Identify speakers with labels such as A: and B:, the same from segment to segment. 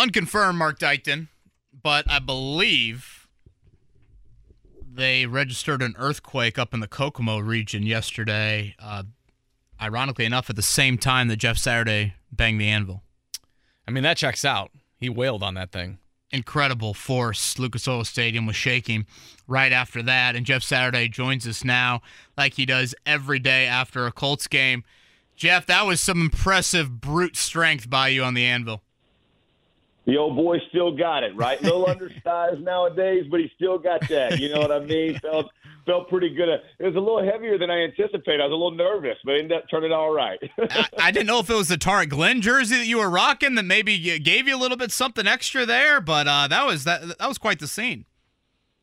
A: Unconfirmed, Mark Dykton, but I believe they registered an earthquake up in the Kokomo region yesterday. Uh, ironically enough, at the same time that Jeff Saturday banged the anvil.
B: I mean, that checks out. He wailed on that thing.
A: Incredible force. Lucas Oil Stadium was shaking right after that. And Jeff Saturday joins us now, like he does every day after a Colts game. Jeff, that was some impressive brute strength by you on the anvil.
C: The old boy still got it, right? A little undersized nowadays, but he still got that. You know what I mean? Felt felt pretty good. It was a little heavier than I anticipated. I was a little nervous, but it ended up turning all right.
A: I, I didn't know if it was the Tarik Glenn jersey that you were rocking that maybe gave you a little bit something extra there, but uh, that was that that was quite the scene.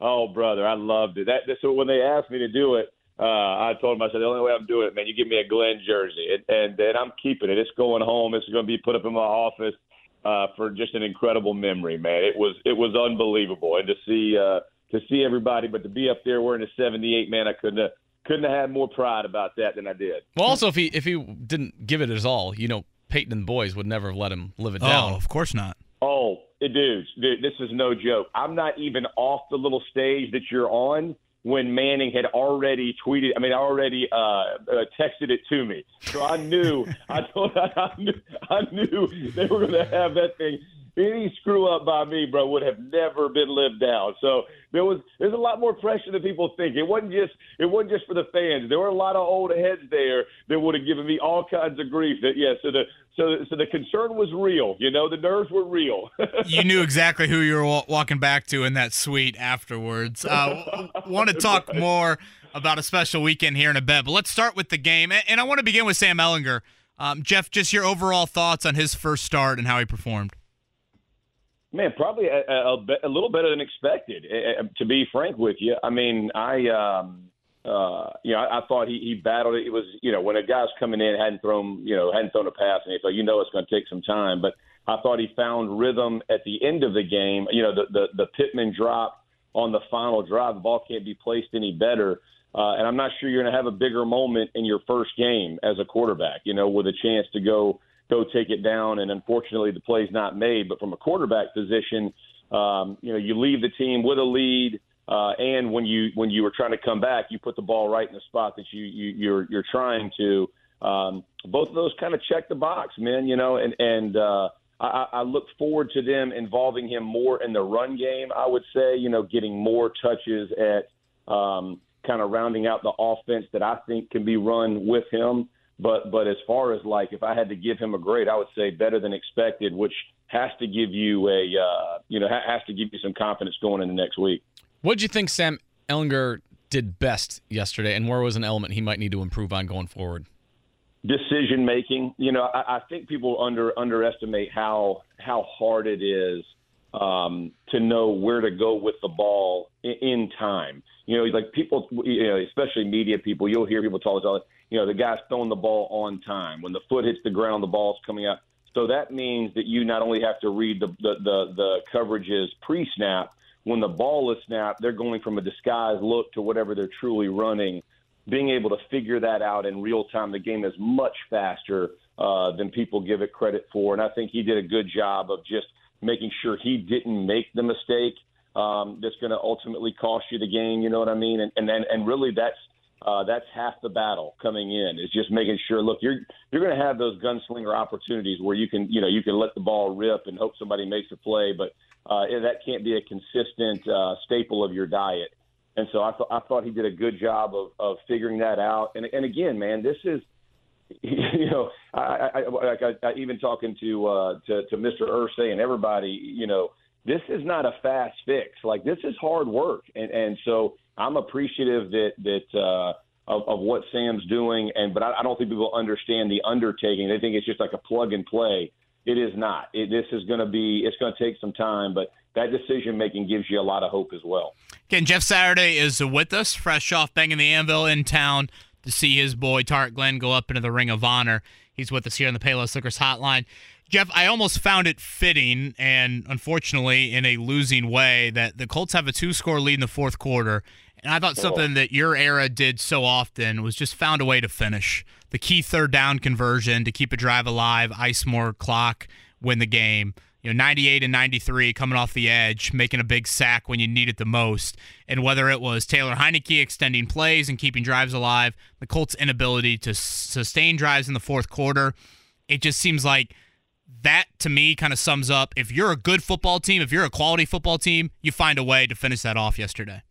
C: Oh, brother, I loved it. That so when they asked me to do it, uh, I told them I said the only way I'm doing it, man, you give me a Glenn jersey, and and, and I'm keeping it. It's going home. It's going to be put up in my office uh, for just an incredible memory, man. It was it was unbelievable, and to see uh, to see everybody, but to be up there wearing a '78, man, I couldn't have, couldn't have had more pride about that than I did.
B: Well, also if he if he didn't give it his all, you know, Peyton and the boys would never have let him live it down.
A: Oh, of course not.
C: Oh, it dudes, dude, this is no joke. I'm not even off the little stage that you're on when Manning had already tweeted, I mean, already uh, uh, texted it to me. So I knew, I told, I knew, I knew they were going to have that thing. Any screw up by me, bro, would have never been lived down. So there was there's a lot more pressure than people think. It wasn't just it wasn't just for the fans. There were a lot of old heads there that would have given me all kinds of grief. That yeah, so the so so the concern was real. You know, the nerves were real.
A: you knew exactly who you were walking back to in that suite afterwards. Uh, want to talk more about a special weekend here in a bit, but let's start with the game, and I want to begin with Sam Ehlinger. Um, Jeff, just your overall thoughts on his first start and how he performed.
C: Man, probably a, a, a little better than expected. Uh, to be frank with you, I mean, I, um, uh, you know, I, I thought he, he battled it. It was, you know, when a guy's coming in hadn't thrown, you know, hadn't thrown a pass, and so you know it's going to take some time. But I thought he found rhythm at the end of the game. You know, the the, the Pittman drop on the final drive, the ball can't be placed any better. Uh, and I'm not sure you're going to have a bigger moment in your first game as a quarterback, you know, with a chance to go go take it down. And unfortunately, the play's not made. But from a quarterback position, um, you know, you leave the team with a lead, uh, and when you when you were trying to come back, you put the ball right in the spot that you, you you're you're trying to. Um, both of those kind of check the box, man. You know, and and uh, I, I look forward to them involving him more in the run game. I would say, you know, getting more touches at um, kind of rounding out the offense that I think can be run with him. But but as far as like if I had to give him a grade, I would say better than expected, which has to give you a uh, you know has to give you some confidence going into next week.
B: What do you think Sam Ehlinger did best yesterday, and where was an element he might need to improve on going forward?
C: Decision making. You know, I, I think people under underestimate how how hard it is um, to know where to go with the ball in, in time. You know, like people, you know, especially media people, you'll hear people talk about you know, the guy's throwing the ball on time. When the foot hits the ground, the ball's coming out. So that means that you not only have to read the the the, the coverages pre-snap. When the ball is snapped, they're going from a disguised look to whatever they're truly running. Being able to figure that out in real time, the game is much faster uh, than people give it credit for. And I think he did a good job of just making sure he didn't make the mistake um, that's going to ultimately cost you the game. You know what I mean? And and and, and really, that's uh, that's half the battle coming in is just making sure. Look, you're you're going to have those gunslinger opportunities where you can you know you can let the ball rip and hope somebody makes a play, but uh, that can't be a consistent uh, staple of your diet. And so I thought I thought he did a good job of of figuring that out. And and again, man, this is you know I I, I, I even talking to uh, to to Mr. Irsay and everybody, you know, this is not a fast fix. Like this is hard work, and and so I'm appreciative that that uh, of, of what Sam's doing, and but I, I don't think people understand the undertaking. They think it's just like a plug and play. It is not. It, this is going to be. It's going to take some time, but that decision making gives you a lot of hope as well.
A: Again, Jeff Saturday is with us, fresh off banging the anvil in town to see his boy Tarik Glenn go up into the Ring of Honor. He's with us here on the Payless Liquors Hotline. Jeff, I almost found it fitting, and unfortunately, in a losing way, that the Colts have a two-score lead in the fourth quarter. And I thought something that your era did so often was just found a way to finish the key third down conversion to keep a drive alive, ice more clock, win the game. You know, 98 and 93 coming off the edge, making a big sack when you need it the most. And whether it was Taylor Heinicke extending plays and keeping drives alive, the Colts' inability to sustain drives in the fourth quarter, it just seems like that to me kind of sums up if you're a good football team, if you're a quality football team, you find a way to finish that off yesterday.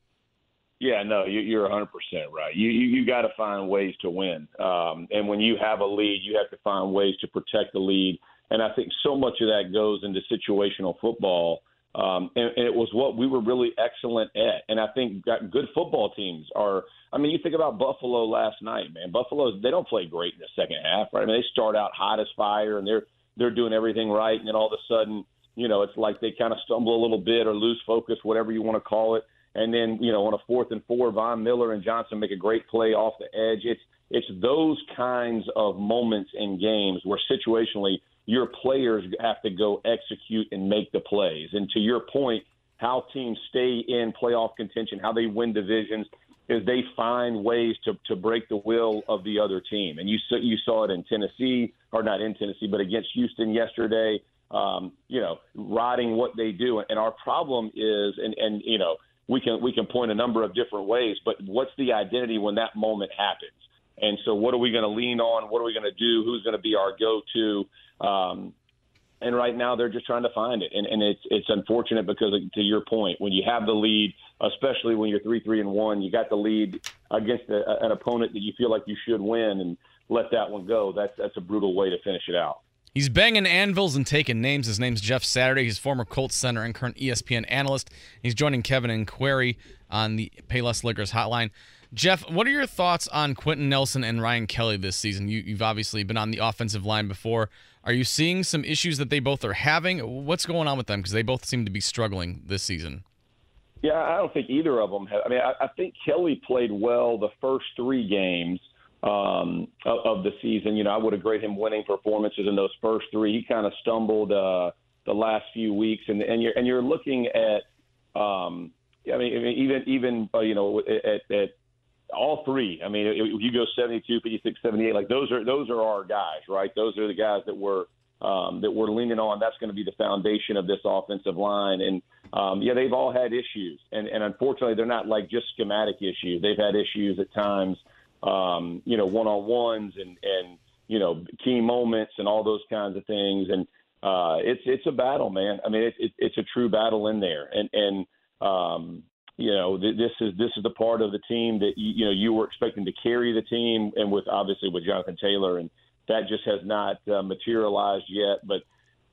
C: Yeah, no, you, are 100% right. You you, you got to find ways to win, um, and when you have a lead, you have to find ways to protect the lead. And I think so much of that goes into situational football, um, and, and it was what we were really excellent at. And I think good football teams are. I mean, you think about Buffalo last night, man. Buffalo they don't play great in the second half, right? I mean, they start out hot as fire, and they're they're doing everything right, and then all of a sudden, you know, it's like they kind of stumble a little bit or lose focus, whatever you want to call it and then you know on a fourth and four, Von Miller and Johnson make a great play off the edge. It's it's those kinds of moments in games where situationally your players have to go execute and make the plays. And to your point, how teams stay in playoff contention, how they win divisions, is they find ways to to break the will of the other team. And you saw, you saw it in Tennessee, or not in Tennessee, but against Houston yesterday. Um, you know, riding what they do. And our problem is, and and you know, we can we can point a number of different ways, but what's the identity when that moment happens? And so, what are we going to lean on? What are we going to do? Who's going to be our go-to? Um, and right now, they're just trying to find it, and, and it's it's unfortunate because, to your point, when you have the lead, especially when you're three three and one, you got the lead against a, an opponent that you feel like you should win, and let that one go. That's that's a brutal way to finish it out.
B: He's banging anvils and taking names. His name's Jeff Saturday. He's former Colts center and current ESPN analyst. He's joining Kevin and Query on the Payless Liquors hotline. Jeff, what are your thoughts on Quenton Nelson and Ryan Kelly this season? You, have obviously been on the offensive line before. Are you seeing some issues that they both are having? What's going on with them? Because they both seem to be struggling this season.
C: Yeah, I don't think either of them have. I mean, I, I think Kelly played well the first three games um, of, of the season. You know, I would have graded him winning performances in those first three. He kind of stumbled uh, the last few weeks, and and you're and you're looking at, um, I mean, even even uh, you know at, at all three. I mean, if you go 72, 56, 78, like those are those are our guys, right? Those are the guys that we're um, that we're leaning on. That's going to be the foundation of this offensive line. And um, yeah, they've all had issues, and and unfortunately, they're not like just schematic issues. They've had issues at times um, you know, one on ones and, and, you know, key moments and all those kinds of things. And uh, it's, it's a battle, man. I mean, it, it, it's a true battle in there. And, and, um, you know, th- this is, this is the part of the team that, you, you know, you were expecting to carry the team and with obviously with Jonathan Taylor and that just has not uh, materialized yet, but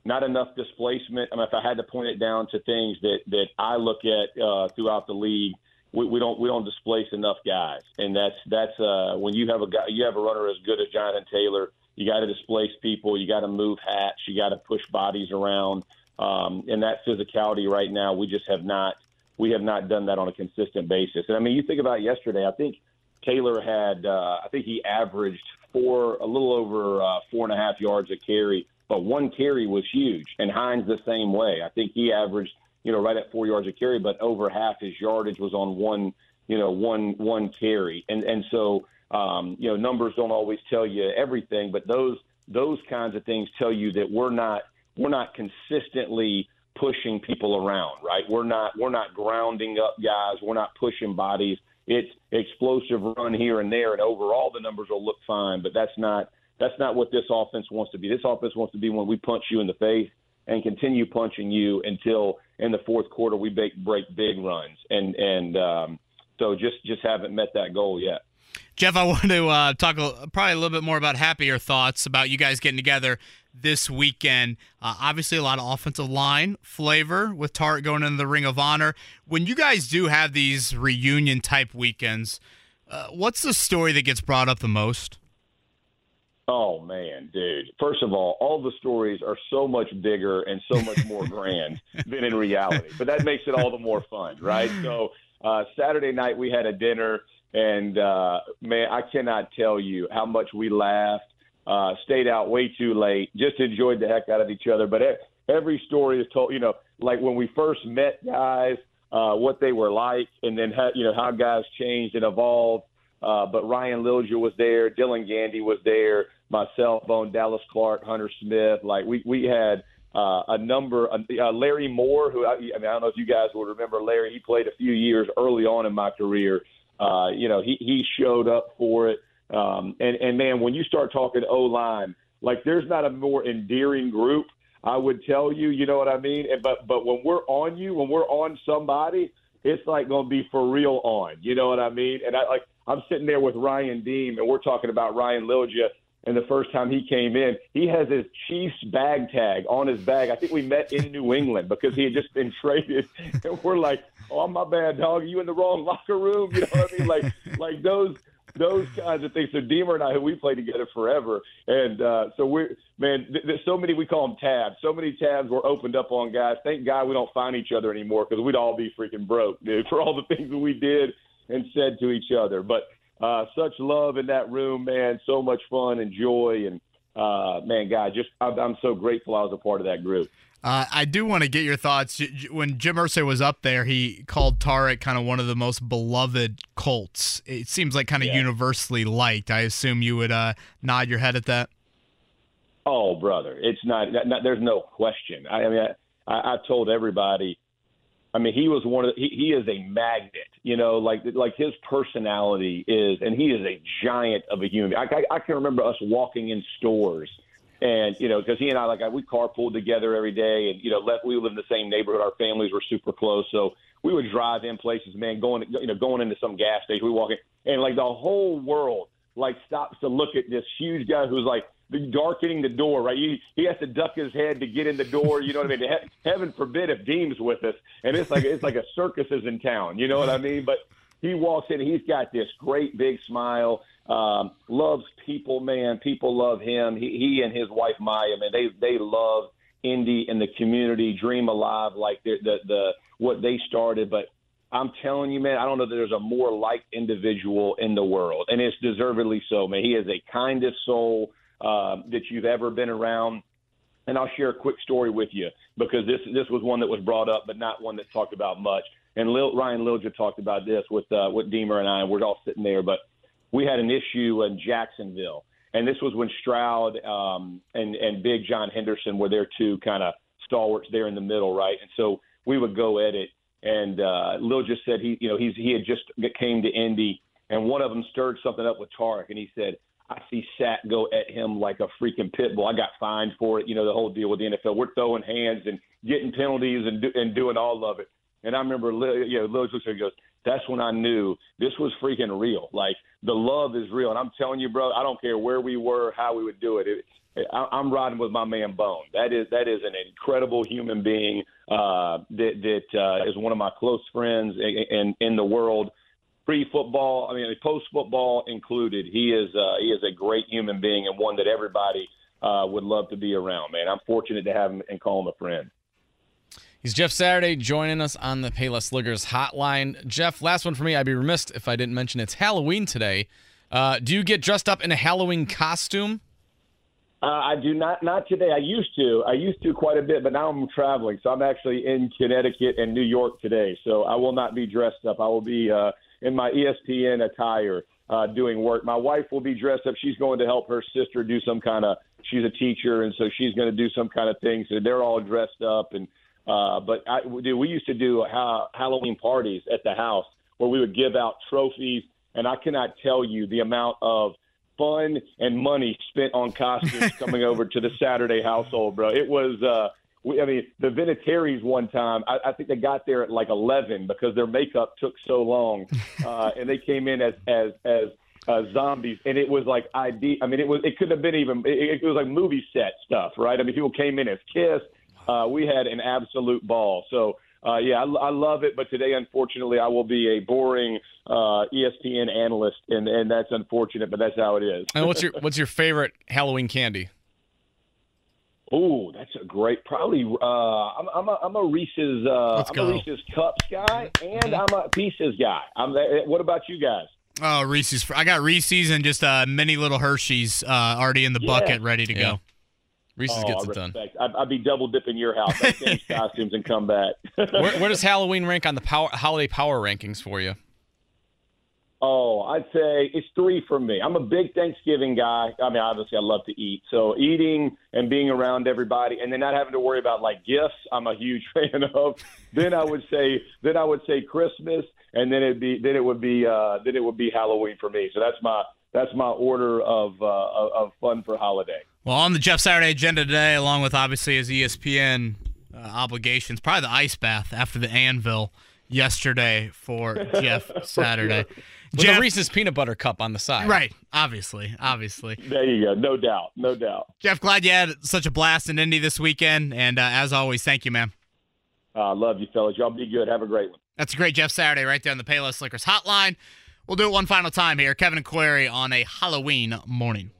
C: not enough displacement. I mean, if I had to point it down to things that, that I look at uh, throughout the league, we, we don't we don't displace enough guys, and that's that's uh, when you have a guy you have a runner as good as Jonathan Taylor, you got to displace people, you got to move hats, you got to push bodies around, um, and that physicality right now we just have not we have not done that on a consistent basis. And I mean, you think about yesterday, I think Taylor had uh, I think he averaged four a little over uh, four and a half yards a carry, but one carry was huge, and Hines the same way. I think he averaged you know, right at four yards a carry, but over half his yardage was on one, you know, one one carry. And and so, um, you know, numbers don't always tell you everything, but those those kinds of things tell you that we're not we're not consistently pushing people around, right? We're not we're not grounding up guys. We're not pushing bodies. It's explosive run here and there, and overall the numbers will look fine. But that's not that's not what this offense wants to be. This offense wants to be when we punch you in the face and continue punching you until in the fourth quarter we break break big runs, and and um, so just just haven't met that goal yet.
A: Jeff, I want to uh, talk a, probably a little bit more about happier thoughts about you guys getting together this weekend. Uh, obviously, a lot of offensive line flavor with Tarik going into the Ring of Honor. When you guys do have these reunion type weekends, uh, what's the story that gets brought up the most?
C: Oh man, dude. First of all, all the stories are so much bigger and so much more grand than in reality. But that makes it all the more fun, right? So uh, Saturday night we had a dinner, and uh, man, I cannot tell you how much we laughed. Uh, stayed out way too late. Just enjoyed the heck out of each other. But every story is told. You know, like when we first met guys, uh, what they were like, and then how, you know how guys changed and evolved. Uh, but Ryan Lilja was there, Dylan Gandy was there, myself, Bone Dallas Clark, Hunter Smith. Like we we had uh, a number. Uh, Larry Moore, who I, I mean I don't know if you guys would remember Larry. He played a few years early on in my career. Uh, you know he he showed up for it. Um, and and man, when you start talking O line, like there's not a more endearing group. I would tell you, you know what I mean. And, but but when we're on you, when we're on somebody, it's like going to be for real on. You know what I mean? And I like I'm sitting there with Ryan Diem, and we're talking about Ryan Lilja. And the first time he came in, he has his Chiefs bag tag on his bag. I think we met in New England because he had just been traded. And we're like, "Oh, my bad, dog. Are you in the wrong locker room?" You know what I mean? Like, like those those kinds of things. So Deemer and I, we played together forever, and uh, so we're man. Th- th- so many we call them tabs. So many tabs were opened up on guys. Thank God we don't find each other anymore because we'd all be freaking broke, dude, for all the things that we did and said to each other. But uh, such love in that room, man. So much fun and joy, and uh, man, God, just I'm, I'm so grateful I was a part of that group.
A: Uh, I do want to get your thoughts. When Jim Irsay was up there, he called Tarik kind of one of the most beloved Colts. It seems like kind of yeah. universally liked. I assume you would uh, nod your head at that.
C: Oh, brother, it's not. not there's no question. I, I mean, I, I, I told everybody I mean, he was one of the, he, he is a magnet, you know, like like his personality is, and he is a giant of a human. I, I, I can remember us walking in stores, and you know, because he and I like we carpooled together every day, and you know, let, we live in the same neighborhood. Our families were super close, so we would drive in places, man, going you know going into some gas station. We walk in, and like the whole world like stops to look at this huge guy who's like darkening the door, right? He, he has to duck his head to get in the door. You know what I mean? He, heaven forbid if Diem's with us, and it's like it's like a circus is in town. You know what I mean? But he walks in, he's got this great big smile. Um, loves people, man. People love him. He, he and his wife Maya, man, they they love Indy and the community. Dream alive, like the the, the what they started, but. I'm telling you, man, I don't know that there's a more liked individual in the world, and it's deservedly so, man. He is a kindest soul uh, that you've ever been around. And I'll share a quick story with you because this this was one that was brought up, but not one that's talked about much. And Lil, Ryan Lilja talked about this with uh, with Deemer and I. We're all sitting there, but we had an issue in Jacksonville, and this was when Stroud um, and and Big John Henderson were there too, kind of stalwarts there in the middle, right? And so we would go at it. And uh, Lil just said he, you know, he's he had just came to Indy, and one of them stirred something up with Tarik, and he said, I see Sat go at him like a freaking pit bull. I got fined for it. You know the whole deal with the NFL. We're throwing hands and getting penalties and do, and doing all of it. And I remember, Lil, you know, Lil at goes, "That's when I knew this was freaking real. Like the love is real." And I'm telling you, bro, I don't care where we were, how we would do it. it I, I'm riding with my man Bone. That is that is an incredible human being uh, that that uh, is one of my close friends in, in, in the world pre football, I mean, post football included. He is uh, he is a great human being and one that everybody uh, would love to be around. Man, I'm fortunate to have him and call him a friend.
B: He's Jeff Saturday joining us on the Payless Liquors hotline. Jeff, last one for me. I'd be remiss if I didn't mention it's Halloween today. Uh, do you get dressed up in a Halloween costume?
C: Uh, I do not. Not today. I used to. I used to quite a bit, but now I'm traveling, so I'm actually in Connecticut and New York today. So I will not be dressed up. I will be uh, in my ESPN attire uh, doing work. My wife will be dressed up. She's going to help her sister do some kind of. She's a teacher, and so she's going to do some kind of thing. So they're all dressed up, and uh, but I, dude, we used to do ha- Halloween parties at the house where we would give out trophies, and I cannot tell you the amount of fun and money spent on costumes coming over to the Saturday household, bro. It was. uh we, I mean, the Vinatieri's one time, I, I think they got there at like 11 because their makeup took so long, uh, and they came in as as as uh, zombies, and it was like ID. I mean, it was it couldn't have been even. It, it was like movie set stuff, right? I mean, people came in as Kiss. Uh, we had an absolute ball. So uh, yeah, I, I love it. But today, unfortunately, I will be a boring uh, ESPN analyst, and and that's unfortunate, but that's how it is.
B: And what's your what's your favorite Halloween candy?
C: Oh, that's a great. Probably, uh, I'm, I'm a, I'm a Reese's. Uh,
A: Let's
C: I'm
A: go.
C: a Reese's Cups guy, and I'm a Pieces guy. I'm. The, what about you guys?
A: Oh, Reese's. I got Reese's and just uh, mini little Hershey's uh, already in the
C: Yeah.
A: bucket, ready to
B: Yeah.
A: go.
B: Reese's
C: oh,
B: gets it done.
C: I'd, I'd be double dipping your house. I'd change costumes and come back.
B: Where, where does Halloween rank on the power holiday power rankings for you?
C: Oh, I'd say it's three for me. I'm a big Thanksgiving guy. I mean, obviously, I love to eat. So eating and being around everybody, and then not having to worry about like gifts, I'm a huge fan of. Then I would say, then I would say Christmas, and then it'd be, then it would be, uh, then it would be Halloween for me. So that's my, that's my order of, uh, of, of fun for holiday.
A: Well, on the Jeff Saturday agenda today, along with obviously his ESPN uh, obligations, probably the ice bath after the anvil yesterday for Jeff Saturday.
B: With
A: Jeff,
B: a Reese's peanut butter cup on the side.
A: right? Obviously, obviously.
C: There you go. No doubt. No doubt.
A: Jeff, glad you had such a blast in Indy this weekend, and uh, as always, thank you, man.
C: I uh, love you, fellas. Y'all be good. Have a great one.
A: That's a great Jeff Saturday right there on the Payless Liquors hotline. We'll do it one final time here. Kevin and Query on a Halloween morning.